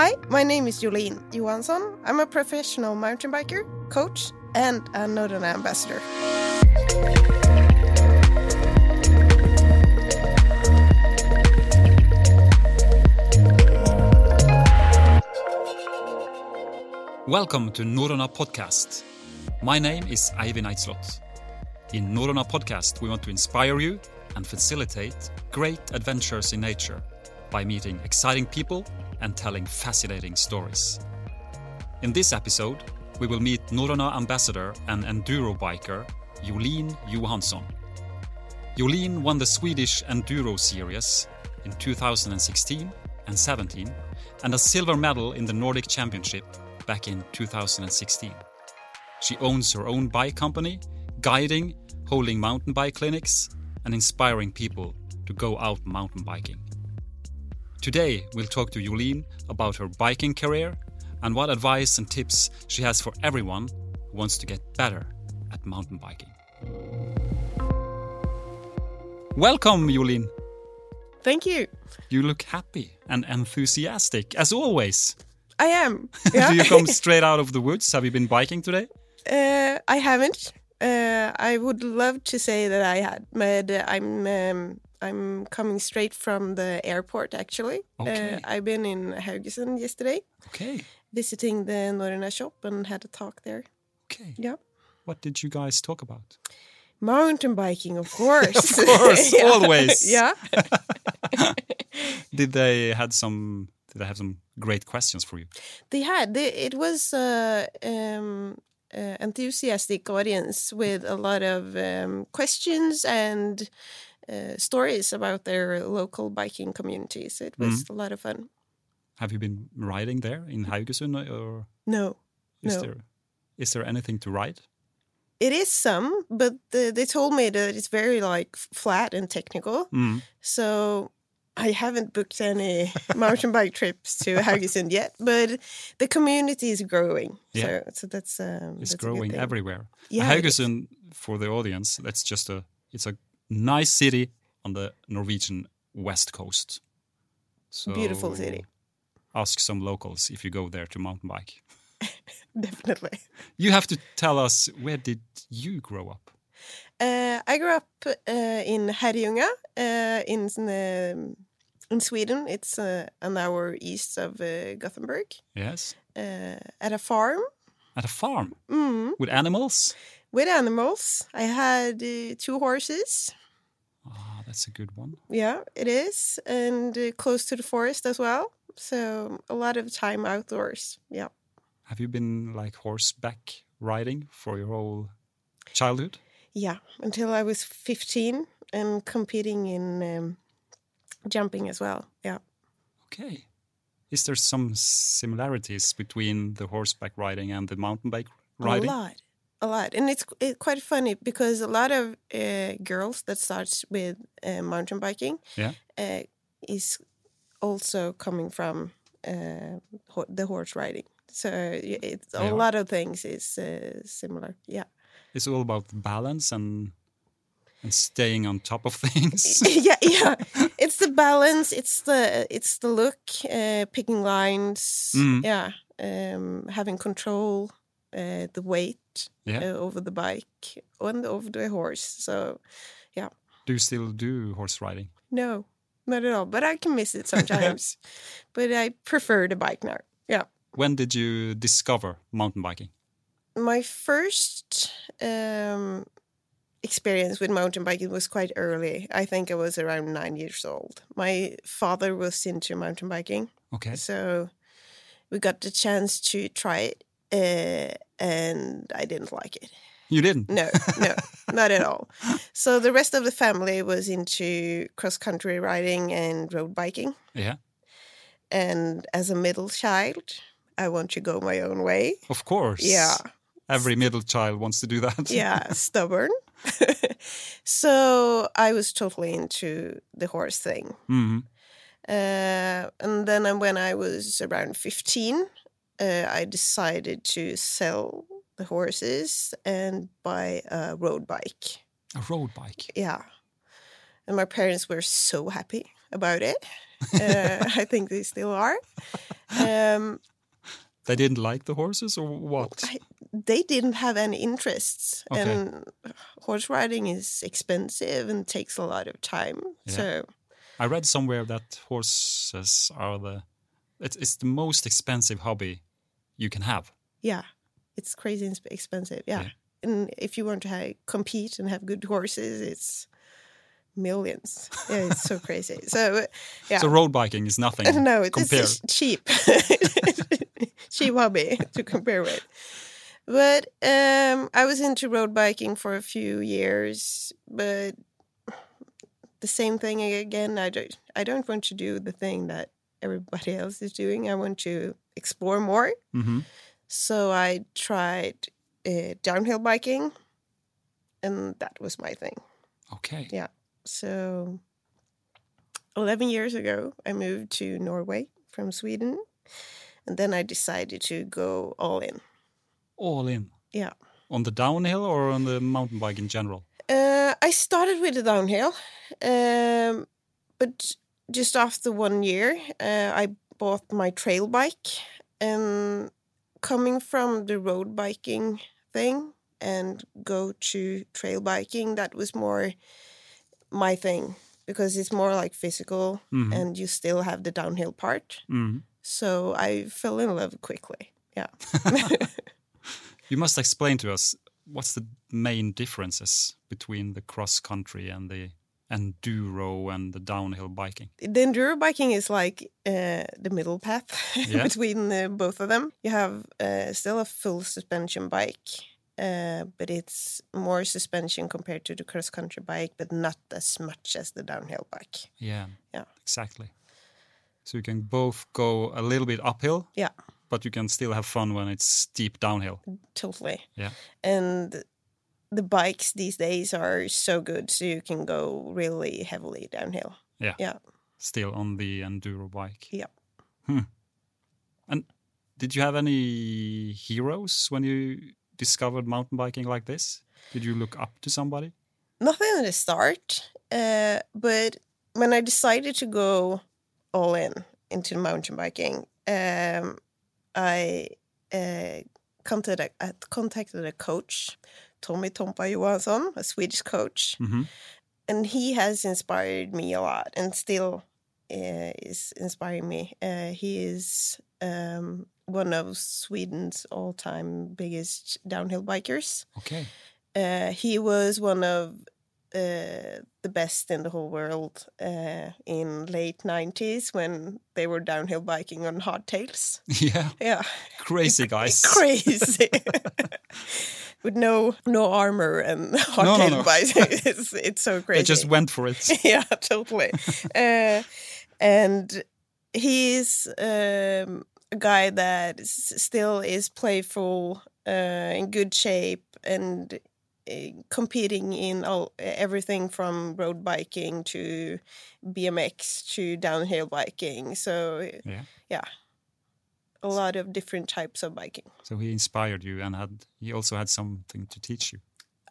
Hi, my name is Joline Johansson. I'm a professional mountain biker, coach, and a Norröna ambassador. Welcome to Norröna Podcast. My name is Eivind Eidslott. In Norröna Podcast, we want to inspire you and facilitate great adventures in nature by meeting exciting people and telling fascinating stories. In this episode, we will meet Norröna ambassador and enduro biker Joline Johansson. Joline won the Swedish Enduro Series in 2016 and 17 and a silver medal in the Nordic Championship back in 2016. She owns her own bike company, guiding, holding mountain bike clinics, and inspiring people to go out mountain biking. Today, we'll talk to Joline about her biking career and what advice and tips she has for everyone who wants to get better at mountain biking. Welcome, Joline. Thank you. You look happy and enthusiastic, as always. I am. Yeah. Do you come straight out of the woods? Have you been biking today? uh, I haven't. Uh, I would love to say that I had, but I'm um, I'm coming straight from the airport. Actually, Okay. uh, I've been in Haugesund yesterday, Okay. visiting the Norröna shop and had a talk there. Okay. Yeah, What did you guys talk about? mountain biking, of course. Of course, Yeah. always. yeah. Did they had some? Did they have some great questions for you? They had. They, it was uh, um, uh, enthusiastic audience with a lot of um, questions and uh, stories about their local biking communities. It was Mm-hmm. a lot of fun. Have you been riding there in Haugesund, or No, is No. there is there anything to ride? it is some, but the, they told me that it's very like flat and technical. Mm. So I haven't booked any mountain bike trips to Haugesund yet, but the community is growing. Yeah. So, so that's um, It's that's growing everywhere. Yeah. Haugesund, for the audience, that's just a it's a nice city on the Norwegian west coast. So Beautiful city. Ask some locals if you go there to mountain bike. Definitely. You have to tell us where did you grow up? Uh, I grew up uh, in Herrljunga uh, in um, in Sweden. It's uh, an hour east of uh, Gothenburg. Yes, Uh, at a farm at a farm mm, with animals. With animals. I had uh, two horses. Ah, that's a good one. Yeah, it is, and uh, close to the forest as well. So a lot of time outdoors. Yeah. Have you been like horseback riding for your whole childhood? Yeah, until I was 15 and competing in um, jumping as well. Yeah. Okay. Is there some similarities between the horseback riding and the mountain bike riding? A lot, a lot, and it's it's quite funny because a lot of uh, girls that starts with uh, mountain biking, Yeah. uh, is also coming from uh, ho- the horse riding. So it's a lot of things is uh, similar. Yeah, It's all about balance and and staying on top of things. yeah, yeah. It's the balance. It's the it's the look, uh, picking lines. Mm. Yeah, um, having control, uh, the weight Yeah. over the bike and over the horse. So yeah. do you still do horse riding? no, not at all. But I can miss it sometimes. but I prefer the bike now. Yeah. When did you discover mountain biking? My first um, experience with mountain biking was quite early. I think I was around nine years old. My father was into mountain biking. Okay. So we got the chance to try it, uh, and I didn't like it. You didn't? No, no, not at all. So the rest of the family was into cross country riding and road biking. Yeah. And as a middle child, I want to go my own way. Of course. Yeah, Every middle child wants to do that. yeah, stubborn. so I was totally into the horse thing. Mhm. Uh, and then when I was around 15, uh, I decided to sell the horses and buy a road bike. A road bike. Yeah. And my parents were so happy about it. Uh, I think they still are. um, They didn't like the horses, or what? I, they didn't have any interests, Okay. and horse riding is expensive and takes a lot of time. Yeah. So I read somewhere that horses are the it's, it's the most expensive hobby you can have. yeah, it's crazy expensive. Yeah. Yeah. and if you want to have, compete and have good horses, it's millions. Yeah, it's so crazy. So yeah, So road biking is nothing no, it's cheap, cheap hobby to compare with. But um, I was into road biking for a few years, but the same thing again. I don't. I don't want to do the thing that everybody else is doing. I want to explore more. Mhm. So I tried uh, downhill biking, and that was my thing. Okay. Yeah. So 11 years ago, I moved to Norway from Sweden. And then I decided to go all in. All in. Yeah. On the downhill or on the mountain bike in general? Uh, I started with the downhill, um, but just after one year, uh, I bought my trail bike. And coming from the road biking thing and go to trail biking, that was more my thing because it's more like physical Mhm. and you still have the downhill part. Mhm. So I fell in love quickly. Yeah. You must explain to us what's the main differences between the cross country and the enduro and the downhill biking. the enduro biking is like uh, the middle path Yeah. between uh, both of them. You have uh, still a full suspension bike, uh, but it's more suspension compared to the cross country bike, but not as much as the downhill bike. Yeah. Yeah. Exactly. So you can both go a little bit uphill, Yeah, but you can still have fun when it's steep downhill. totally. Yeah. And the bikes these days are so good, so you can go really heavily downhill. Yeah. Yeah. Still on the enduro bike. Yeah. And did you have any heroes when you discovered mountain biking like this? Did you look up to somebody? nothing at the start, uh, but when I decided to go all in into mountain biking, um, I uh, contacted, I contacted a coach, Tommy Tompa Johansson, a Swedish coach, hmm and he has inspired me a lot and still uh, is inspiring me. Uh, he is um, one of Sweden's all-time biggest downhill bikers. Okay. Uh, he was one of uh, the best in the whole world uh, in late 90s when they were downhill biking on hardtails. Yeah. Yeah, Crazy guys. crazy. With no no armor and no, hardtail no. bikes, it's it's so crazy. They just went for it. yeah, totally. uh, and he's um, a guy that still is playful, uh, in good shape, and uh, competing in all everything from road biking to BMX to downhill biking. So Yeah. yeah, a lot of different types of biking. So he inspired you and had he also had something to teach you.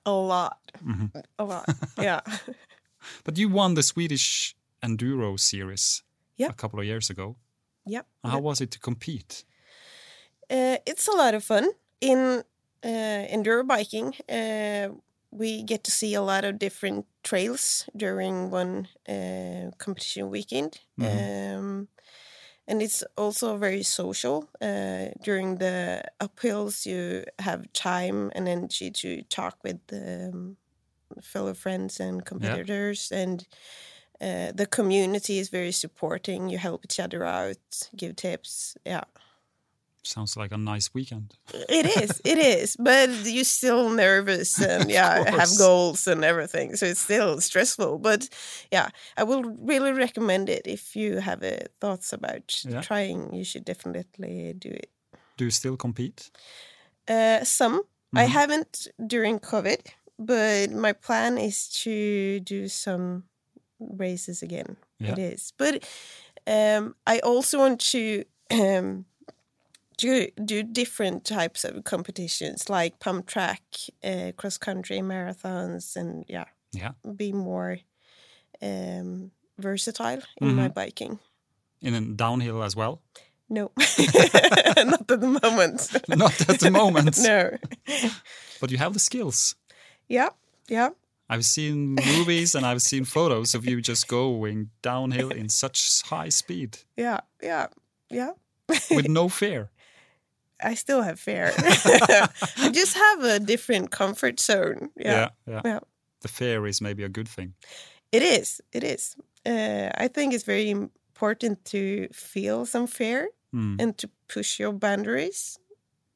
A lot, Mhm. a lot. yeah. But you won the Swedish Enduro series Yeah. a couple of years ago. Yep. How was it to compete? Uh, it's a lot of fun. In uh, enduro biking, uh, we get to see a lot of different trails during one uh, competition weekend. Um, and it's also very social. Uh, during the uphills, you have time and energy to talk with um, fellow friends and competitors. And uh, the community is very supporting. You help each other out, give tips. Yeah. Sounds like a nice weekend. It is, it is, but you're still nervous and yeah, have goals and everything, so it's still stressful. But yeah, I will really recommend it if you have uh, thoughts about Yeah. trying. You should definitely do it. Do you still compete? Uh, some I Mhm. haven't during COVID, but my plan is to do some races again. Yeah. It is, but um, I also want to. Um, do, do different types of competitions like pump track, uh, cross country marathons, and yeah, Yeah. be more um, versatile in my biking. In a downhill as well? No, not at the moment. Not at the moment. no. But you have the skills. Yeah, yeah. I've seen movies and I've seen photos of you just going downhill in such high speed Yeah, yeah, yeah. with no fear. I still have fear. I just have a different comfort zone. Yeah. yeah. yeah. The fear is maybe a good thing. It is. It is. Uh, I think it's very important to feel some fear Mm. and to push your boundaries,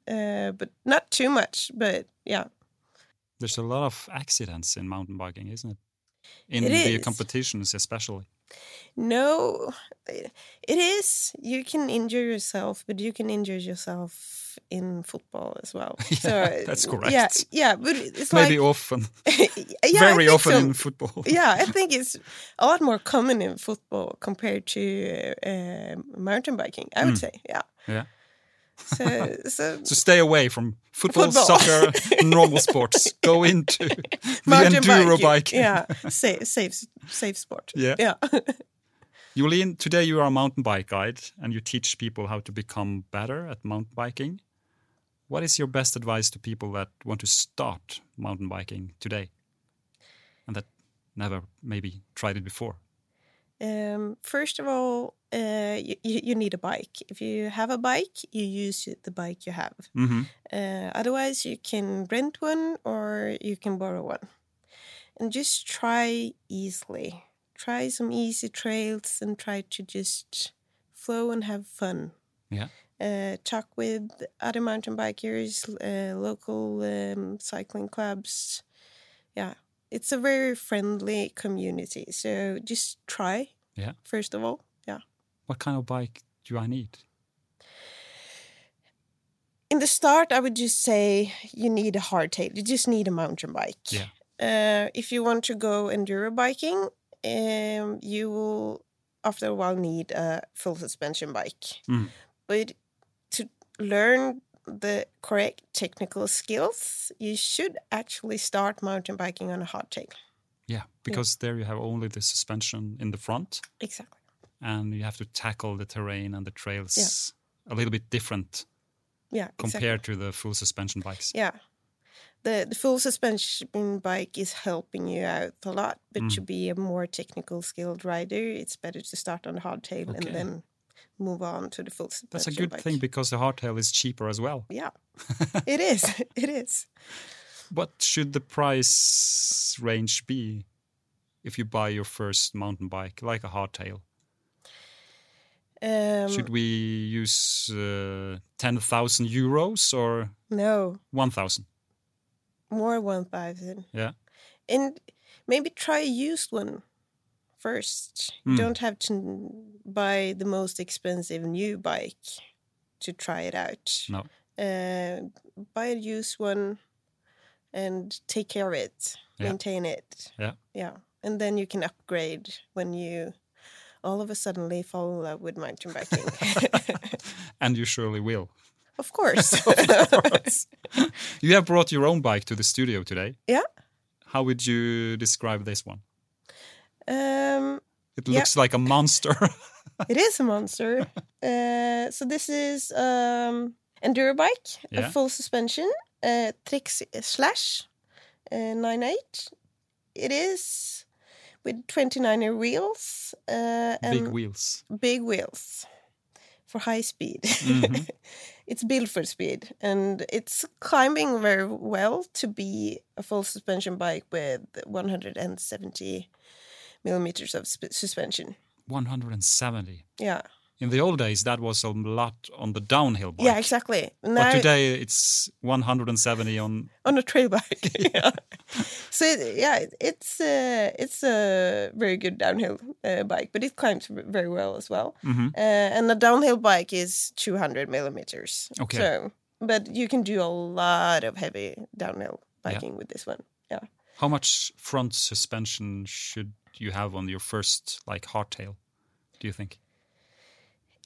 uh, but not too much. But yeah, There's a lot of accidents in mountain biking, isn't it? In It the competitions, especially. No, it is. You can injure yourself, but you can injure yourself in football as well. Yeah, that's correct. Yeah, yeah, but it's Maybe like often, yeah, very often so. in football. yeah, I think it's a lot more common in football compared to uh, mountain biking. I would Mm. say, yeah. Yeah. So, so So stay away from football, Football. soccer, normal sports. Go into the mountain enduro biking, biking. yeah, safe, safe, safe sport. Yeah. yeah. Joline, today you are a mountain bike guide and you teach people how to become better at mountain biking. What is your best advice to people that want to start mountain biking today and that never maybe tried it before? Um, first of all, uh, you, you need a bike. If you have a bike, you use the bike you have. hmm Uh, otherwise, you can rent one or you can borrow one. And just try easily. Try some easy trails and try to just flow and have fun. Yeah. Uh, talk with other mountain bikers, uh, local um, cycling clubs. Yeah, it's a very friendly community. So just try. Yeah. First of all. What kind of bike do I need? in the start, I would just say you need a hardtail. You just need a mountain bike. Yeah. Uh, if you want to go enduro biking, um, you will after a while need a full suspension bike. Mm. But to learn the correct technical skills, you should actually start mountain biking on a hardtail. Yeah, because there you have only the suspension in the front Exactly. And you have to tackle the terrain and the trails a little bit different Yeah. Exactly. compared to the full suspension bikes. Yeah. The, the full suspension bike is helping you out a lot, but Mm. to be a more technical skilled rider, it's better to start on the hardtail Okay. and then move on to the full suspension That's a good bike. thing because the hardtail is cheaper as well. Yeah, it is. It is. What should the price range be if you buy your first mountain bike, like a hardtail? Um, should we use uh, 10,000 euros or no 1,000? more one thousand, Yeah. and maybe try a used one first. You Mm. don't have to buy the most expensive new bike to try it out. No. uh, buy a used one and take care of it, Yeah. maintain it. Yeah. Yeah. And then you can upgrade when you all of a suddenly fall in love with mountain biking. And you surely will. of course. You have brought your own bike to the studio today. Yeah. How would you describe this one? um, It Yeah. looks like a monster. it is a monster. Uh, so this is um, enduro bike, Yeah. a full suspension, uh, Trek Slash uh, 98. It is with 29er wheels. Uh, and Big wheels. big wheels for high speed. Mhm. it's built for speed and it's climbing very well to be a full suspension bike with 170 millimeters of sp- suspension. 170. Yeah. In the old days, that was a lot on the downhill bike. Yeah, exactly. But today it's 170 on. on a trail bike. yeah. So it- yeah, it's uh, it's a very good downhill uh, bike, but it climbs very well as well. Mhm. Uh, and the downhill bike is 200 millimeters. Okay. So, but you can do a lot of heavy downhill Yeah. biking with this one. Yeah. How much front suspension should you have on your first like hardtail? Do you think?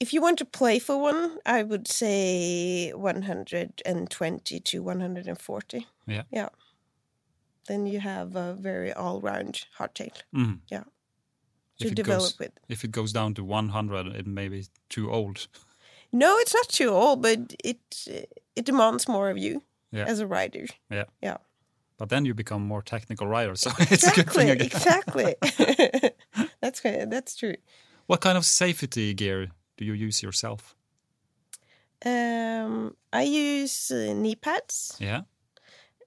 If you want to play for one, I would say 120 to 140. Yeah. Yeah. Then you have a very all-round hardtail Mhm. Yeah. If to it develop goes, with. if it goes down to 100, it may be too old. No, it's not too old, but it it demands more of you Yeah. as a rider. Yeah. Yeah. But then you become more technical rider, so it's a good Exactly, exactly. that's. That's true. What kind of safety gear do you use yourself? Um, I use uh, knee pads Yeah.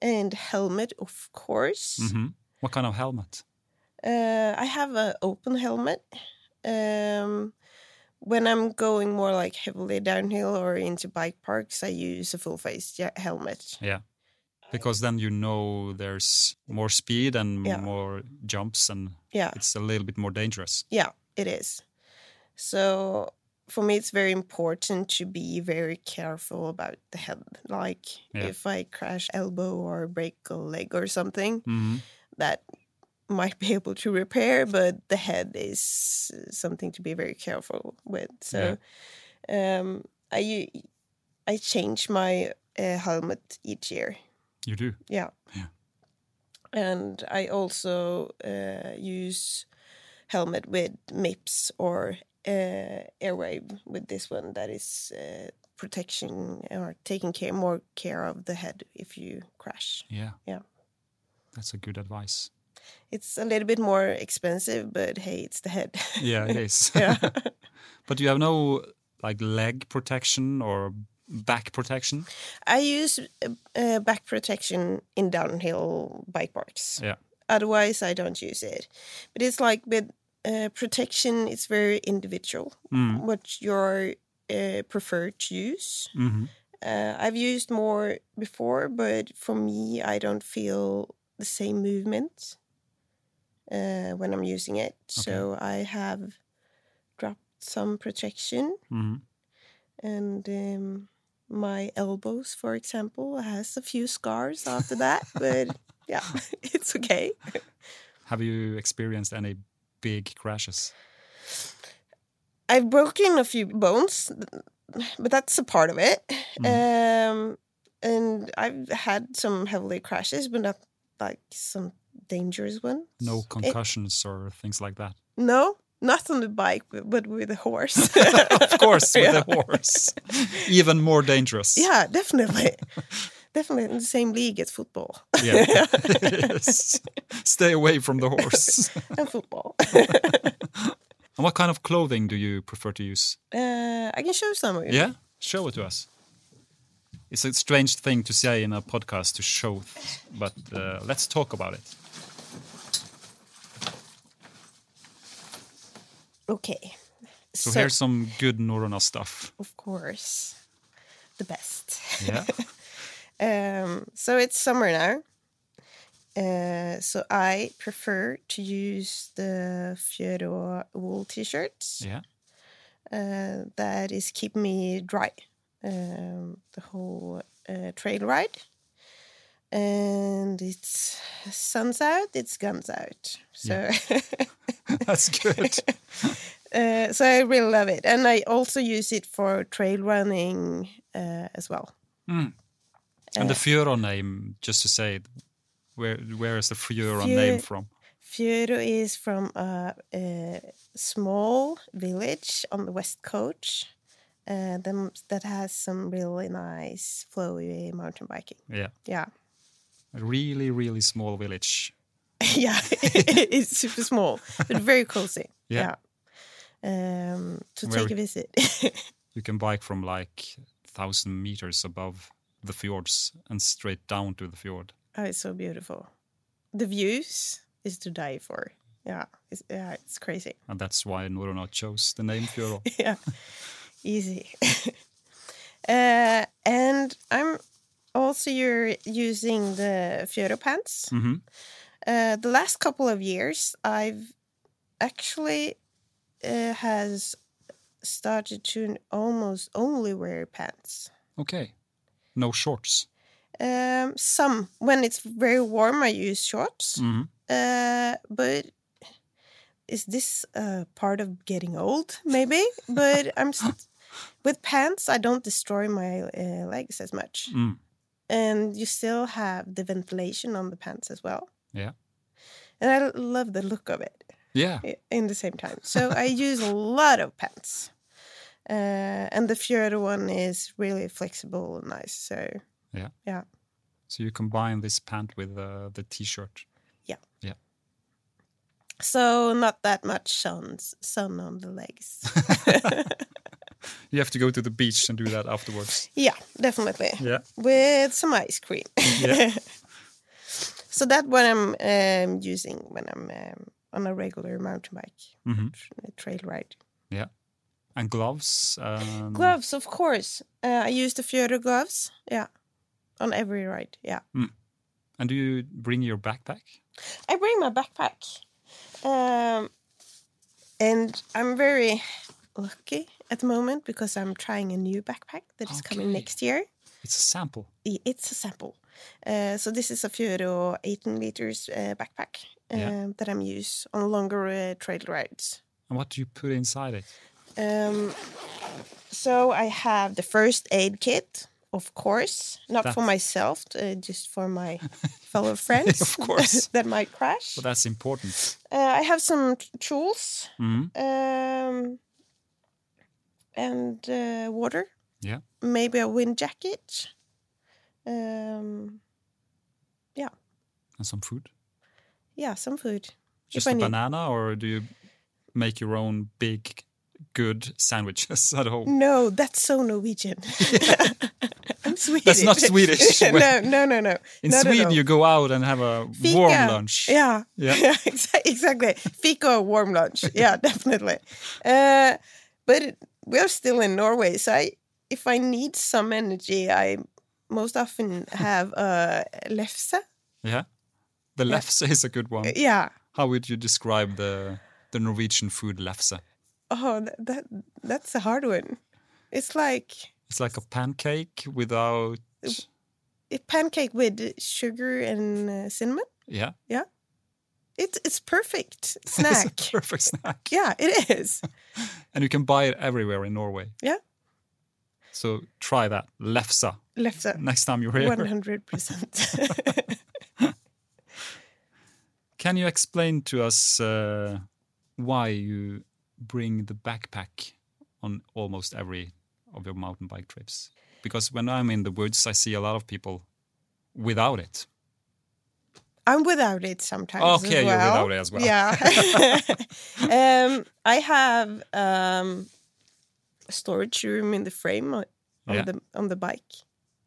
and helmet, of course. hmm What kind of helmet? Uh, I have an open helmet. Um, when I'm going more like heavily downhill or into bike parks, I use a full face helmet. Yeah. Because then you know there's more speed and Yeah. more jumps, and Yeah, it's a little bit more dangerous. yeah, it is. So for me, it's very important to be very careful about the head. Like Yeah. if I crash elbow or break a leg or something, hmm that might be able to repair, but the head is something to be very careful with. So um, I I change my uh, helmet each year. You do. Yeah. Yeah. And I also uh, use helmet with MIPS or uh, airwave with this one that is uh, protection or taking care more care of the head if you crash. Yeah. Yeah. That's a good advice. It's a little bit more expensive, but hey, it's the head. Yeah, it is. yeah. but you have no like leg protection or back protection. I use uh, uh, back protection in downhill bike parks. Yeah. Otherwise, I don't use it. But it's like with uh, protection, is very individual Mm. what you're uh, prefer to use. hmm Uh, I've used more before, but for me, I don't feel the same movement uh, when I'm using it. So I have dropped some protection hmm and um, my elbows, for example, has a few scars after that, but yeah, it's okay. Have you experienced any big crashes? I've broken a few bones, but that's a part of it. Um, and I've had some heavily crashes, but not like some dangerous ones. No It- concussions or things like that? no, not on the bike, but, but with a horse. of course, with Yeah. the horse. Even more dangerous. yeah, definitely. definitely in the same league as football Yeah. Stay away from the horse. and football. and what kind of clothing do you prefer to use? Uh, I can show some of you. Yeah, show it to us. It's a strange thing to say in a podcast to show, but uh, let's talk about it. Okay. So, here's some good Norröna stuff. of course, the best. Yeah. Um, so it's summer now. Uh, so I prefer to use the Fjørå wool t-shirts. yeah. Uh, that is keep me dry um, the whole uh, trail ride. And it's sun's out, it's guns out. So That's good. uh, so I really love it, and I also use it for trail running uh, as well. Mm. And the Fjørå name, just to say, where where is the Fjørå Fior- name from? Fjørå is from a, a small village on the west coast uh, that has some really nice flowy mountain biking. Yeah. Yeah, A really, really small village. yeah, it's super small but very cozy. Yeah. Yeah, um, to Very- take a visit. You can bike from like thousand meters above the fjords and straight down to the fjord. oh, it's so beautiful. The views is to die for. Yeah, it's, yeah, it's crazy. And that's why Norröna chose the name Fjørå. yeah, easy. uh, and I'm also you're using the Fjørå pants. hmm Uh, the last couple of years, I've actually uh, has started to almost only wear pants. Okay. No shorts. Um, some when it's very warm, I use shorts. hmm Uh, but is this uh, part of getting old? Maybe, but I'm with pants. I don't destroy my uh, legs as much, Mm. and you still have the ventilation on the pants as well. Yeah. and I love the look of it Yeah. in the same time. So I use a lot of pants. Uh, and the Fjørå one is really flexible and nice. So Yeah. yeah. So you combine this pant with uh, the t-shirt. Yeah. Yeah. So not that much sun sun on the legs. You have to go to the beach and do that afterwards. yeah, definitely. Yeah. With some ice cream. Yeah. so that what I'm um, using when I'm um, on a regular mountain bike hmm trail ride. And gloves. Um, Gloves, of course. Uh, I use the Fjørå gloves. Yeah, on every ride. Yeah, And do you bring your backpack? I bring my backpack, um, and I'm very lucky at the moment because I'm trying a new backpack that is coming next year. It's a sample. It's a sample. Uh, so this is a Fjørå 18 liters uh, backpack um, Yeah. that I'm use on longer uh, trail rides. And what do you put inside it? Um, so I have the first aid kit, of course, not for myself, uh, just for my fellow friends, Of course. that might crash. Well, that's important. Uh, I have some tools Mhm. um, and uh, water. Yeah. Maybe a wind jacket. Um, yeah, And some food. yeah, some food. Just I a banana, or do you make your own big, good sandwiches at home? No, that's so Norwegian. I'm Swedish. That's not Swedish. no, no, no, no. In Not Sweden, you go out and have a Fika. warm lunch. Yeah, Yeah. exa- exactly. Fika warm lunch. Yeah, definitely. Uh, but we're still in Norway, so I, if I need some energy, I most often have a uh, lefse. Yeah. The Yeah. lefse is a good one. Yeah. How would you describe the the Norwegian food lefse? Oh, that, that that's a hard one. It's like It's like a pancake without. a pancake with sugar and uh, cinnamon. Yeah. Yeah. It's it's perfect It's snack. a perfect snack. yeah, it is. And you can buy it everywhere in Norway. Yeah. So try that. Lefse. Lefse. Next time you're here. One hundred percent. Can you explain to us uh, why you bring the backpack on almost every of your mountain bike trips? Because when I'm in the woods, I see a lot of people without it. I'm without it sometimes. Okay, as you're without it as well. Yeah. um, I have um, a storage room in the frame on, Yeah. the on the bike.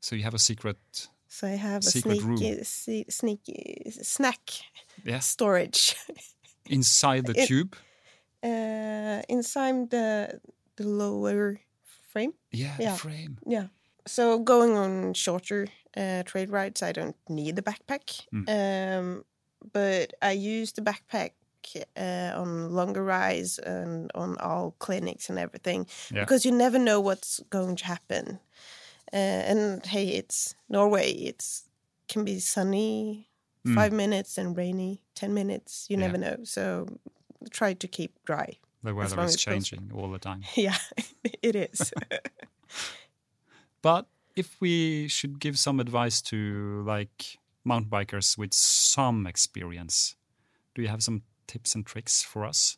So you have a secret. So I have a Secret room. sneaky, sneaky snack Yes. storage Inside the tube. Uh, inside the the lower frame. Yeah, yeah. the frame. Yeah. So going on shorter uh, trade rides, I don't need the backpack. Mm. Um, but I use the backpack uh, on longer rides and on all clinics and everything Yeah. because you never know what's going to happen. Uh, and hey, it's Norway. It's can be sunny Mm. five minutes and rainy ten minutes. You Yeah. never know. So try to keep dry. The weather is changing all the time. yeah, it is. But if we should give some advice to like mountain bikers with some experience, do you have some tips and tricks for us?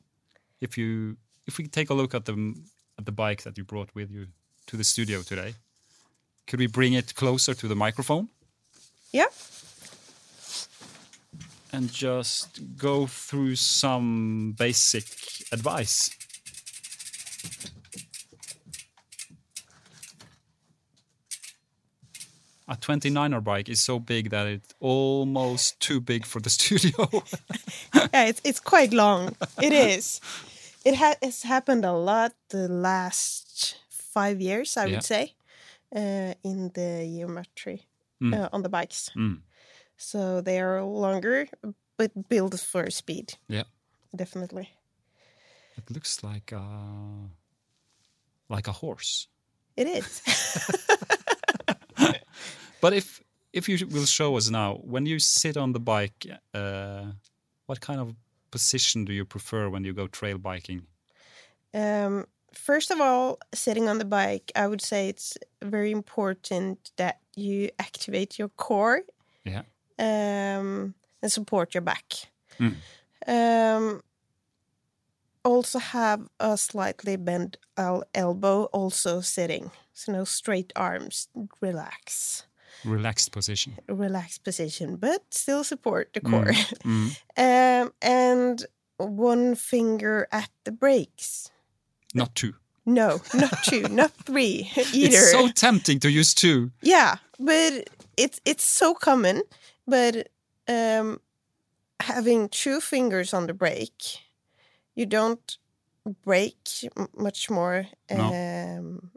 If you if we take a look at the at the bike that you brought with you to the studio today, could we bring it closer to the microphone yeah. And just go through some basic advice? A 29er bike is so big that it's almost too big for the studio. yeah, it's it's quite long. It is. It ha- has happened a lot the last five years, I Yeah. would say, uh, in the geometry Mm. uh, on the bikes. Mm. So they are longer, but built for speed. Yeah. definitely. it looks like a, like a horse. It is. But if if you will show us now, when you sit on the bike, uh, what kind of position do you prefer when you go trail biking? um, first of all, sitting on the bike, I would say it's very important that you activate your core. Yeah. Um, and support your back. Mm. Um, also have a slightly bent elbow, also sitting. So no straight arms. Relax. Relaxed position. Relaxed position, but still support the core. Mm. um, and one finger at the brakes. Not two. No, not two, not three either. It's so tempting to use two. Yeah, but it's it's so common. But um, having two fingers on the brake, you don't brake m- much more. No. Um,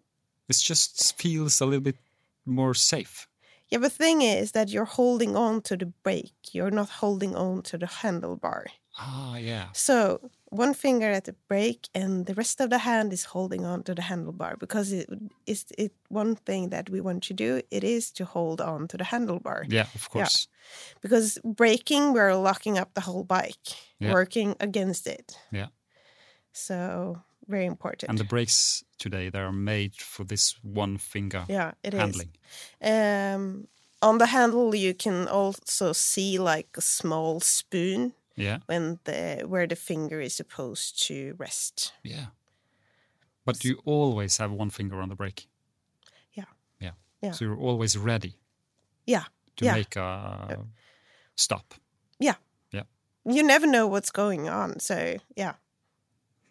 It just feels a little bit more safe. yeah, but the thing is that you're holding on to the brake. You're not holding on to the handlebar. Ah, yeah. So one finger at the brake, and the rest of the hand is holding on to the handlebar because it is it one thing that we want to do. It is to hold on to the handlebar. Yeah, of course. yeah. because braking we're locking up the whole bike Yeah. working against it Yeah. so very important And the brakes today, they are made for this one finger yeah it is. handling. um on the handle you can also see like a small spoon Yeah, when the where the finger is supposed to rest yeah. But you always have one finger on the brake. Yeah. Yeah. Yeah. So you're always ready yeah to Yeah. make a stop. yeah Yeah. you never know what's going on so yeah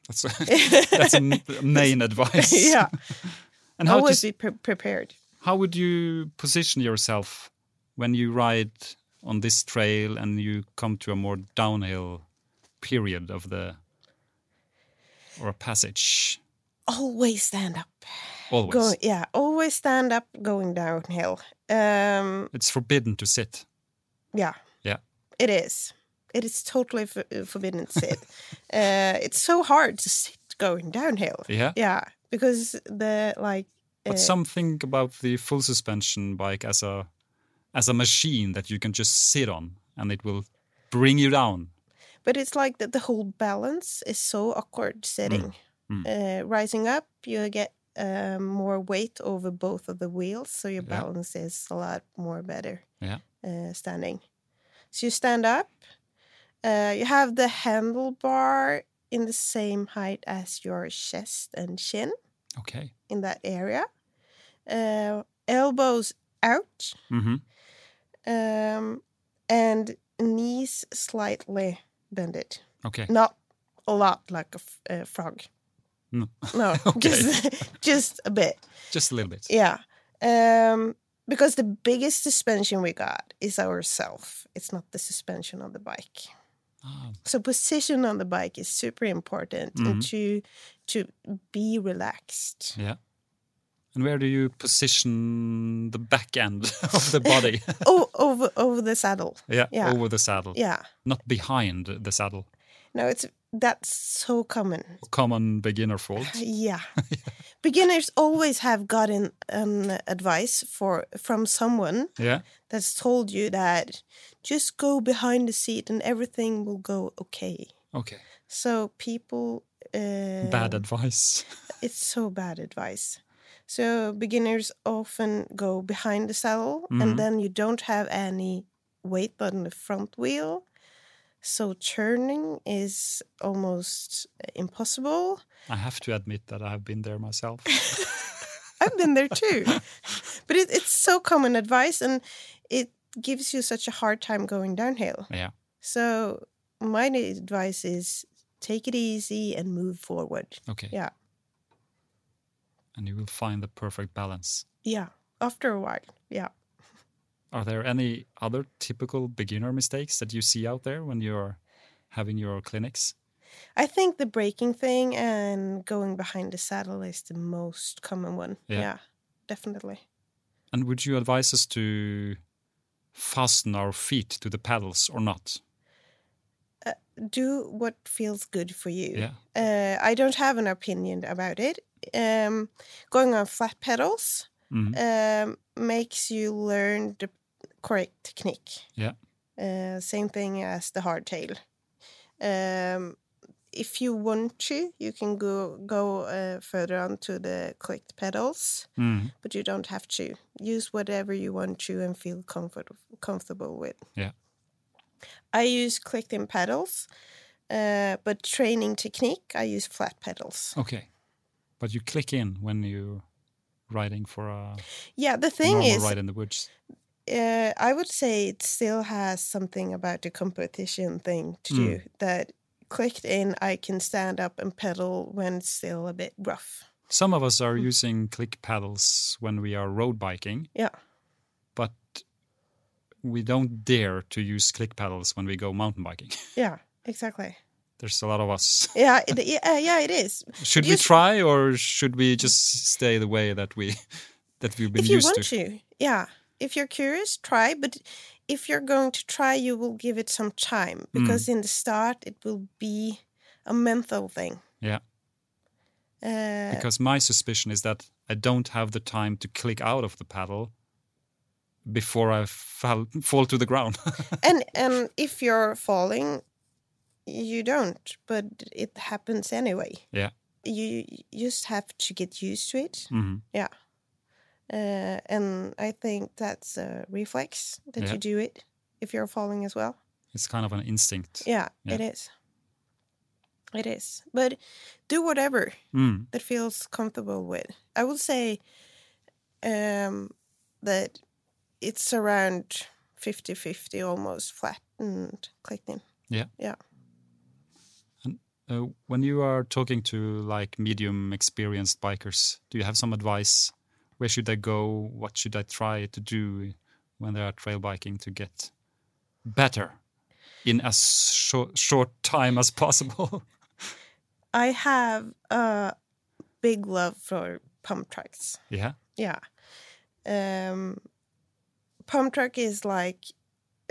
That's that's a main advice. yeah And how always be pre- prepared how would you position yourself when you ride on this trail and you come to a more downhill period of the or a passage? always stand up Always. Go, yeah, always stand up going downhill. Um, It's forbidden to sit. yeah, Yeah. it is. It is totally f- forbidden to sit. uh, it's so hard to sit going downhill. Yeah. Yeah, because the like. But uh, some think about the full suspension bike as a as a machine that you can just sit on and it will bring you down. But it's like that the whole balance is so awkward sitting. Mm. Uh, rising up, you get um, more weight over both of the wheels, so your Yeah. balance is a lot more better Yeah. uh, standing. So you stand up. Uh, you have the handlebar in the same height as your chest and chin Okay. in that area. Uh, elbows out hmm um, and knees slightly bended. Okay. Not a lot like a frog. No. No, Okay. just just a bit. Just a little bit. Yeah. Um, because the biggest suspension we got is ourself. It's not the suspension on the bike. Ah, So position on the bike is super important and Mhm. to to be relaxed. yeah. And where do you position the back end of the body? oh, over over the saddle. yeah, Yeah. over the saddle, Yeah. not behind the saddle. No, it's that's so common. Common beginner fault. Yeah. Beginners always have gotten um, advice for from someone Yeah. that's told you that just go behind the seat and everything will go okay. Okay. So people uh, Bad advice. It's so bad advice. So beginners often go behind the saddle Mhm. and then you don't have any weight on the front wheel. So turning is almost impossible. I have to admit that I have been there myself. I've been there too. but it, it's so common advice and it gives you such a hard time going downhill. yeah. So my advice is take it easy and move forward. Okay. Yeah. And you will find the perfect balance. Yeah. After a while. Yeah. Are there any other typical beginner mistakes that you see out there when you're having your clinics? I think the braking thing and going behind the saddle is the most common one. Yeah. Yeah, definitely. And would you advise us to fasten our feet to the pedals or not? Do what feels good for you. Yeah. Uh, I don't have an opinion about it. Um, going on flat pedals Mhm. um, makes you learn the correct technique. Yeah. Uh, same thing as the hardtail. Um, if you want to, you can go go uh, further on to the clicked pedals. Mhm. but you don't have to. Use whatever you want to and feel comfort comfortable with. Yeah. I use clicked in pedals Uh, but training technique, I use flat pedals. Okay. But you click in when you're riding for a Yeah, the thing is, ride in the woods. uh, I would say it still has something about the competition thing to do that clicked in, I can stand up and pedal when it's still a bit rough. Some of us are Mm. using click pedals when we are road biking, Yeah. but we don't dare to use click pedals when we go mountain biking. Yeah, exactly. There's a lot of us. Yeah, it, yeah, yeah, it is. Should we try or should we just stay the way that we that we've been if you used want to? to, yeah. If you're curious, try. But if you're going to try, you will give it some time Mm. because in the start it will be a mental thing. Yeah. Uh, Because my suspicion is that I don't have the time to click out of the paddle before I fall, fall to the ground. and and if you're falling, you don't. But it happens anyway. Yeah. You just have to get used to it. Mhm. Uh, and I think that's a reflex that Yeah. you do it if you're falling as well. It's kind of an instinct. Yeah, Yeah. it is. It is. But do whatever Mm. that feels comfortable with. I would say um, that it's around 50 50 almost flat and Yeah. in. Uh, when you are talking to like medium experienced bikers, do you have some advice? Where should they go? What should I try to do when they are trail biking to get better in as short, short time as possible? I have a big love for pump tracks. yeah. Yeah. Um, pump track is like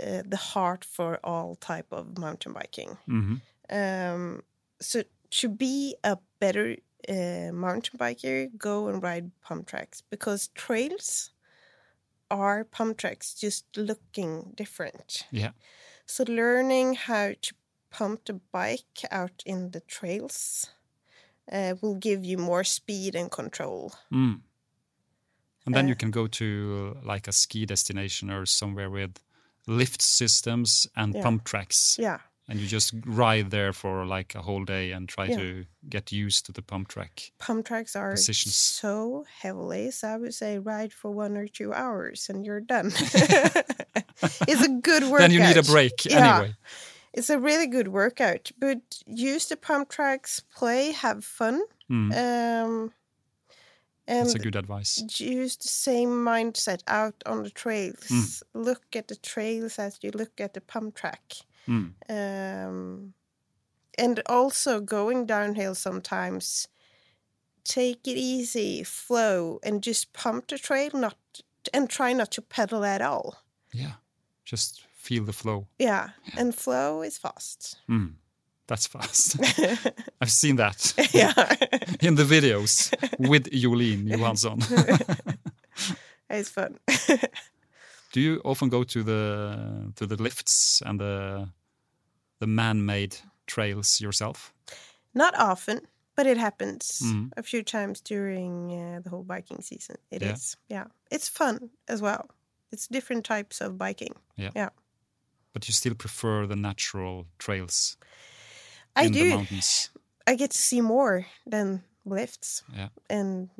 uh, the heart for all type of mountain biking. hmm Um, so to be a better uh, mountain biker, go and ride pump tracks because trails are pump tracks, just looking different. Yeah. So learning how to pump the bike out in the trails uh, will give you more speed and control. Mm. And then Uh, you can go to like a ski destination or somewhere with lift systems and Yeah. pump tracks. Yeah. And you just ride there for like a whole day and try Yeah. to get used to the pump track. Pump tracks are Positions. so heavily, so I would say ride for one or two hours and you're done. it's a good workout. Then you need a break Yeah. anyway. It's a really good workout, but use the pump tracks, play, have fun, Mm. um, and That's a good advice. use the same mindset out on the trails. Mm. Look at the trails as you look at the pump track. Mm. Um, and also going downhill sometimes, take it easy, flow, and just pump the trail, not and try not to pedal at all. Yeah. Just feel the flow. Yeah, and flow is fast. Mm. That's fast. I've seen that yeah, in the videos with Joline Johansson. it's fun. Do you often go to the to the lifts and the the man-made trails yourself? Not often, but it happens Mhm. a few times during uh, the whole biking season. It is, Yeah. yeah. It's fun as well. It's different types of biking. Yeah. But you still prefer the natural trails I do. mountains. I get to see more than lifts Yeah. and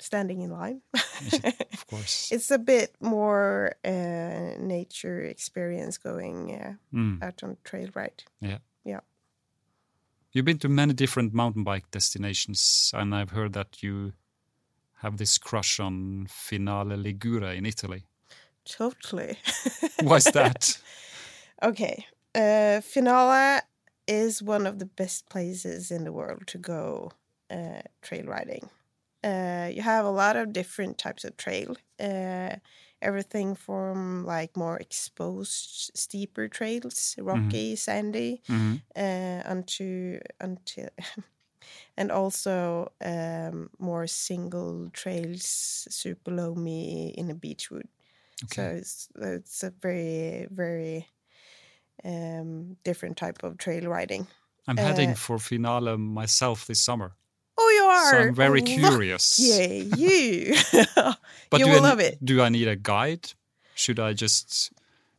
standing in line. Of course. it's a bit more uh, nature experience going uh, Mm. out on trail ride. Yeah. Yeah. You've been to many different mountain bike destinations, and I've heard that you have this crush on Finale Ligure in Italy. Totally. Why's that? okay. Uh, Finale is one of the best places in the world to go uh, trail riding. Uh, you have a lot of different types of trail. Uh, everything from like more exposed, steeper trails, rocky, sandy, Mhm. uh, unto until and also um, more single trails, super loamy in a beechwood. So Okay. it's it's a very very um, different type of trail riding. I'm heading uh, for Finale myself this summer, Oh, you are! so I'm very curious. you! But you do will I, love it. Do I need a guide? Should I just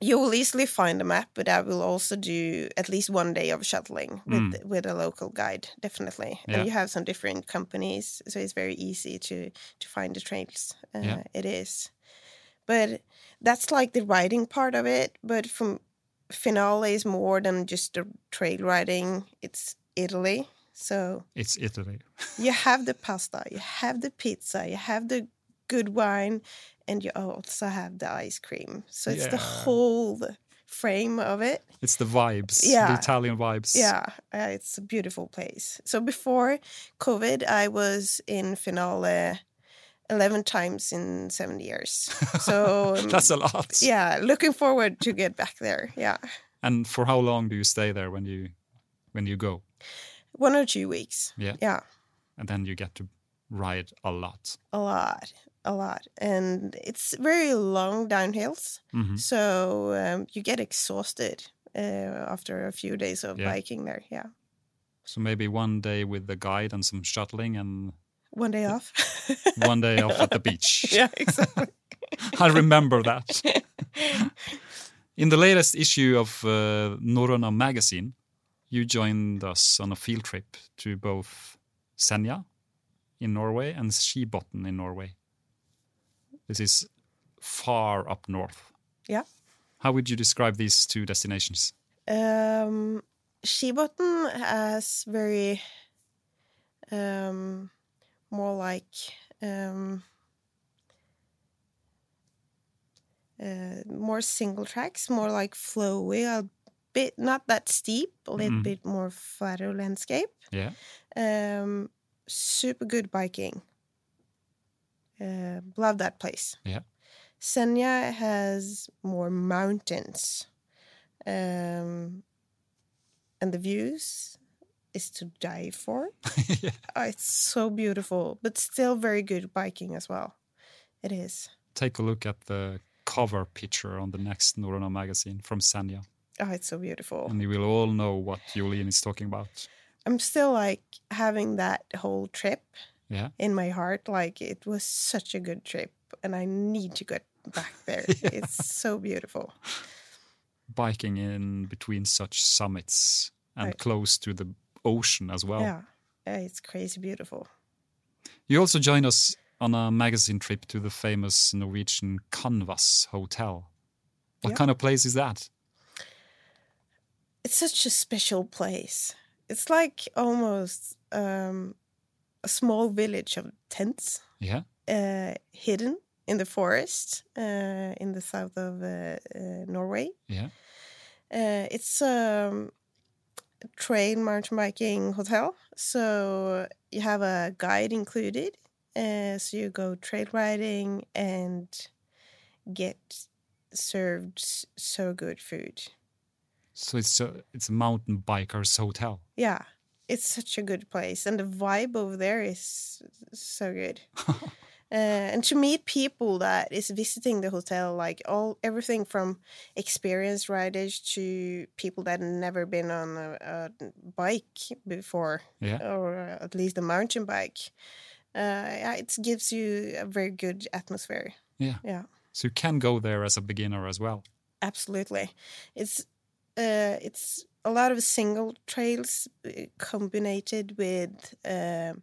you will easily find a map, but I will also do at least one day of shuttling with Mm. with a local guide, definitely. Yeah. And you have some different companies, so it's very easy to to find the trails. Uh, Yeah. It is, but that's like the riding part of it. But from Finale is more than just the trail riding. It's Italy, so It's Italy. you have the pasta, you have the pizza, you have the good wine, and you also have the ice cream. So it's the whole frame of it. It's the vibes, the Italian vibes. Yeah, uh, it's a beautiful place. So before COVID, I was in Finale 11 times in seven years. So um, That's a lot. yeah, looking forward to get back there. Yeah. And for how long do you stay there when you when you go? One or two weeks. Yeah. Yeah. And then you get to ride a lot. A lot. A lot. And it's very long downhills. Mhm. So um, you get exhausted uh, after a few days of Yeah. biking there. Yeah. So maybe one day with the guide and some shuttling, and One day off. one day off at the beach. yeah, exactly. I remember that. In the latest issue of uh, Norrøna magazine, you joined us on a field trip to both Senja in Norway and Skibotn in Norway. This is far up north. Yeah. How would you describe these two destinations? Um, Skibotn has very um, more like um, uh, more single tracks, more like flowy, a bit not that steep, a little Mhm. bit more flatter landscape. Yeah. Um, super good biking. Uh, love that place. Yeah. Senja has more mountains. Um, and the views is to die for. Yeah. Oh, it's so beautiful, but still very good biking as well. It is. Take a look at the cover picture on the next Norrøna magazine from Senja, Oh, it's so beautiful. and you will all know what Joline is talking about. I'm still like having that whole trip Yeah. in my heart. Like it was such a good trip, and I need to get back there. It's so beautiful. biking in between such summits and Right. close to the ocean as well. Yeah. Yeah, it's crazy beautiful. You also joined us on a magazine trip to the famous Norwegian Canvas Hotel. What Yeah. kind of place is that? It's such a special place. It's like almost um, a small village of tents. Yeah. uh, hidden in the forest uh, in the south of uh, uh, Norway. Yeah. Uh, it's um, a trail mountain biking hotel, so you have a guide included. Uh, so you go trail riding and get served so good food. So it's a it's a mountain bikers hotel. Yeah, it's such a good place, and the vibe over there is so good. uh, and to meet people that is visiting the hotel, like all everything from experienced riders to people that never been on a, a bike before, Yeah. or at least a mountain bike. Uh, yeah, it gives you a very good atmosphere. Yeah. Yeah. So you can go there as a beginner as well. Absolutely, it's uh, it's a lot of single trails uh, combined with uh,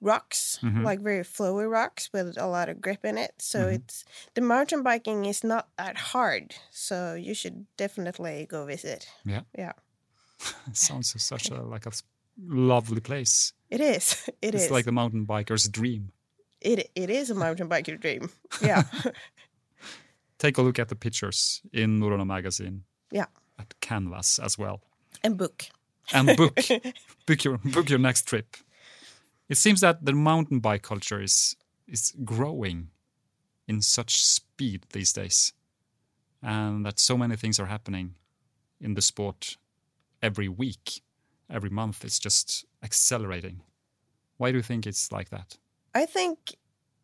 rocks, Mhm. like very flowy rocks with a lot of grip in it. So Mhm. it's the mountain biking is not that hard. So you should definitely go visit. Yeah. Yeah, sounds such a like a lovely place. it is. It it's is. like the mountain biker's dream. it. It is a mountain biker dream. Yeah, Take a look at the pictures in Norrøna magazine. Yeah. At Canvas as well. and book. and book book your book your next trip. It seems that the mountain bike culture is is growing in such speed these days, and that so many things are happening in the sport every week, every month. It's just accelerating. Why do you think it's like that? I think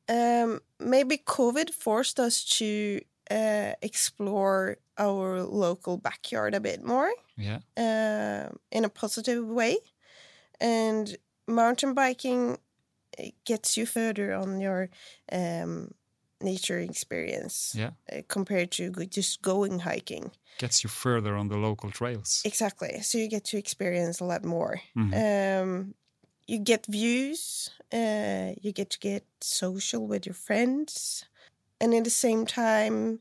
um, maybe COVID forced us to uh, explore our local backyard a bit more Yeah, uh, in a positive way. And mountain biking gets you further on your um, nature experience Yeah. uh, compared to just going hiking. Gets you further on the local trails. Exactly. So you get to experience a lot more. Mhm. Um, you get views. Uh, you get to get social with your friends, and at the same time,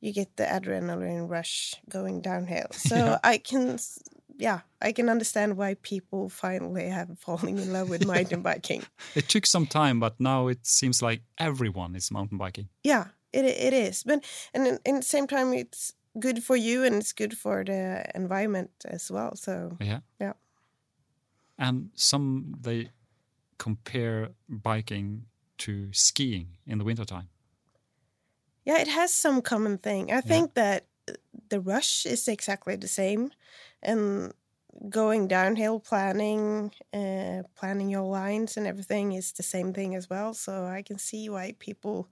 you get the adrenaline rush going downhill. So Yeah. I can, yeah, I can understand why people finally have fallen in love with mountain biking. It took some time, but now it seems like everyone is mountain biking. Yeah, it it is. But and in, in the same time, it's good for you and it's good for the environment as well. So Yeah. Yeah. And some they compare biking to skiing in the wintertime. Yeah, it has some common thing. I think that uh, the rush is exactly the same, and going downhill, planning, uh, planning your lines and everything is the same thing as well. So I can see why people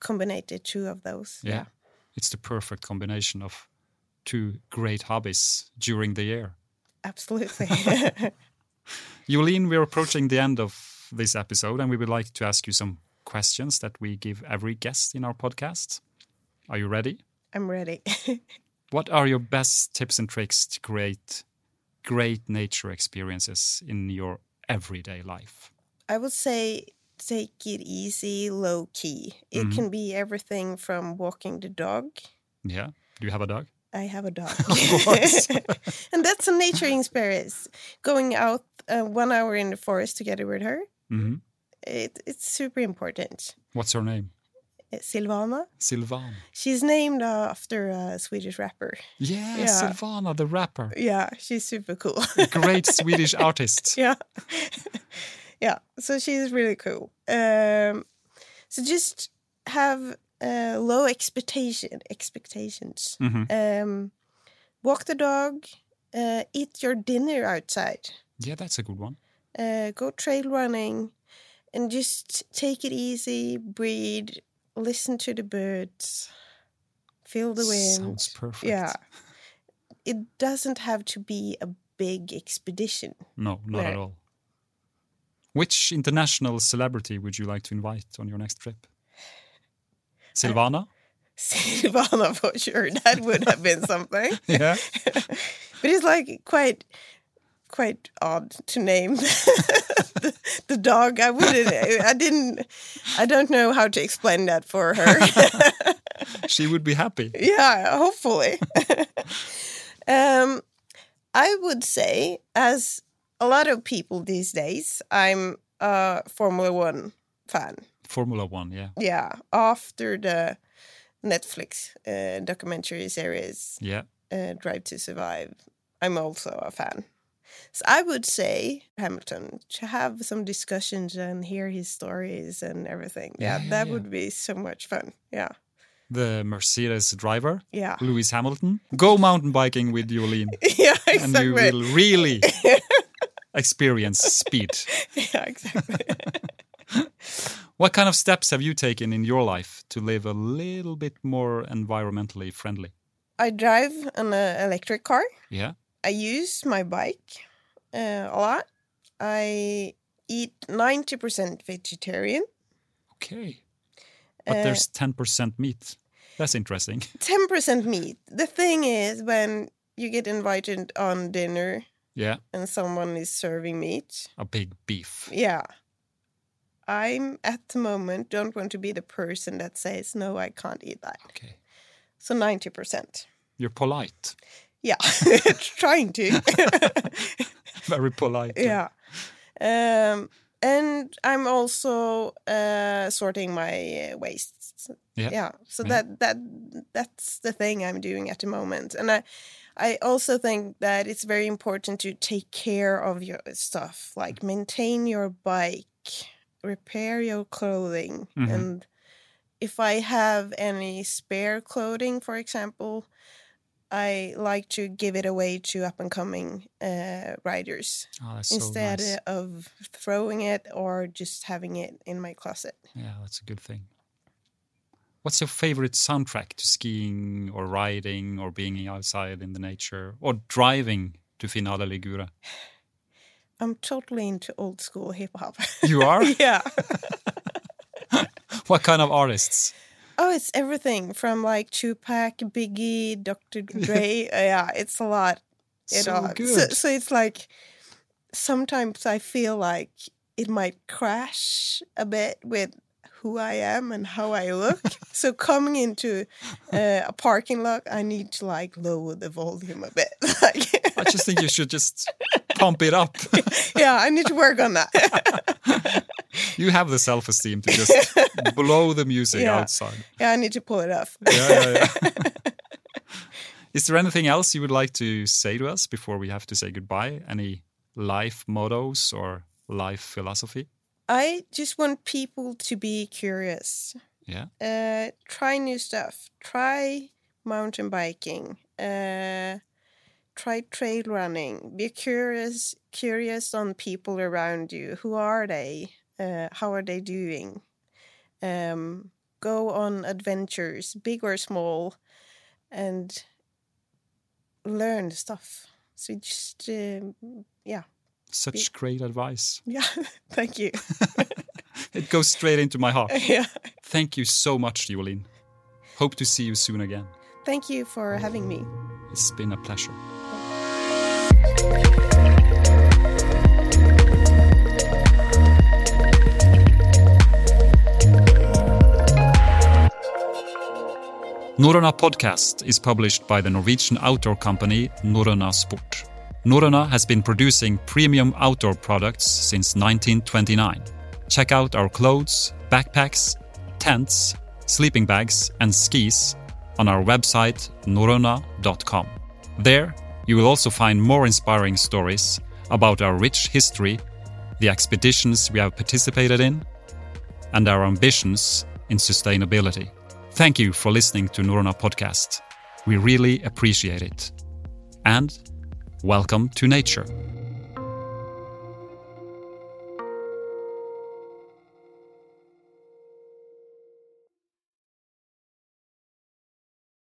combine the two of those. Yeah. It's the perfect combination of two great hobbies during the year. absolutely. Joline, we're approaching the end of this episode, and we would like to ask you some questions that we give every guest in our podcast. Are you ready? I'm ready. What are your best tips and tricks to create great nature experiences in your everyday life? I would say take it easy, low key. It Mhm. can be everything from walking the dog. Yeah. Do you have a dog? I have a dog. Of course. and that's a nature experience. Going out uh, one hour in the forest together with her, hmm it, it's super important. What's her name? Uh, Silvana. Silvana. She's named after a Swedish rapper. Yeah, Yeah. Silvana, the rapper. Yeah, she's super cool. Great Swedish artist. yeah. yeah, so she's really cool. Um, so just have uh, low expectation expectations. hmm Um, walk the dog, uh, eat your dinner outside. Yeah, that's a good one. uh, go trail running and just take it easy, breathe, listen to the birds, feel the wind. Sounds perfect. Yeah. It doesn't have to be a big expedition. No, not at all. Which international celebrity would you like to invite on your next trip? Silvana? Silvana for sure. That would have been something. yeah. but it's like quite quite odd to name the, the dog. I wouldn't I didn't I don't know how to explain that for her. She would be happy. yeah, hopefully. um, I would say, as a lot of people these days, I'm a Formula One fan. Formula One, yeah. Yeah, after the Netflix uh, documentary series Yeah. uh, Drive to Survive, I'm also a fan. So I would say Hamilton to have some discussions and hear his stories and everything. Yeah, Yeah, that yeah. would be so much fun. Yeah, The Mercedes driver, yeah, Lewis Hamilton. Go mountain biking with Joline, yeah, and exactly. you will really experience speed. yeah, exactly. What kind of steps have you taken in your life to live a little bit more environmentally friendly? I drive an uh, electric car. Yeah. I use my bike uh, a lot. I eat 90% vegetarian, Okay. But Uh, there's 10% meat. That's interesting. 10% meat. The thing is, when you get invited on dinner Yeah. and someone is serving meat, A big beef. yeah. I'm at the moment don't want to be the person that says, no, I can't eat that. Okay. So 90%. You're polite. Yeah, trying to. Very polite. yeah um and i'm also uh sorting my uh, wastes Yeah. yeah so Yeah. that that that's the thing i'm doing at the moment and i i also think that it's very important to take care of your stuff like maintain your bike repair your clothing Mhm. and if i have any spare clothing for example I like to give it away to up and coming uh, riders Oh, that's so instead nice. of throwing it or just having it in my closet. Yeah, that's a good thing. What's your favorite soundtrack to skiing or riding or being outside in the nature or driving to Finale Ligure? I'm totally into old school hip hop. You are? yeah. what kind of artists? Oh, it's everything from like Tupac, Biggie, Dr. Dre. Uh, yeah, it's a lot. It So all. good. So, so it's like sometimes I feel like it might crash a bit with who I am and how I look. so coming into uh, a parking lot, I need to like lower the volume a bit. like, I just think you should just pump it up. yeah, I need to work on that. you have the self esteem to just blow the music Yeah. outside. yeah, I need to pull it off. Yeah, yeah, yeah. Is there anything else you would like to say to us before we have to say goodbye? Any life mottos or life philosophy? I just want people to be curious. Yeah. Uh, try new stuff. Try mountain biking. Uh, try trail running. Be curious. Curious on people around you. Who are they? Uh, how are they doing? Um, go on adventures, big or small, and learn stuff. So just um, yeah, Such great advice. yeah. Thank you. It goes straight into my heart. yeah. Thank you so much, Joline. Hope to see you soon again. Thank you for having me. It's been a pleasure. Norrøna podcast is published by the Norwegian outdoor company Norrøna Sport. Norrøna has been producing premium outdoor products since 1929. Check out our clothes, backpacks, tents, sleeping bags, and skis on our website norrøna.com. There, you will also find more inspiring stories about our rich history, the expeditions we have participated in, and our ambitions in sustainability. Thank you for listening to Norrøna podcast. We really appreciate it. And welcome to nature.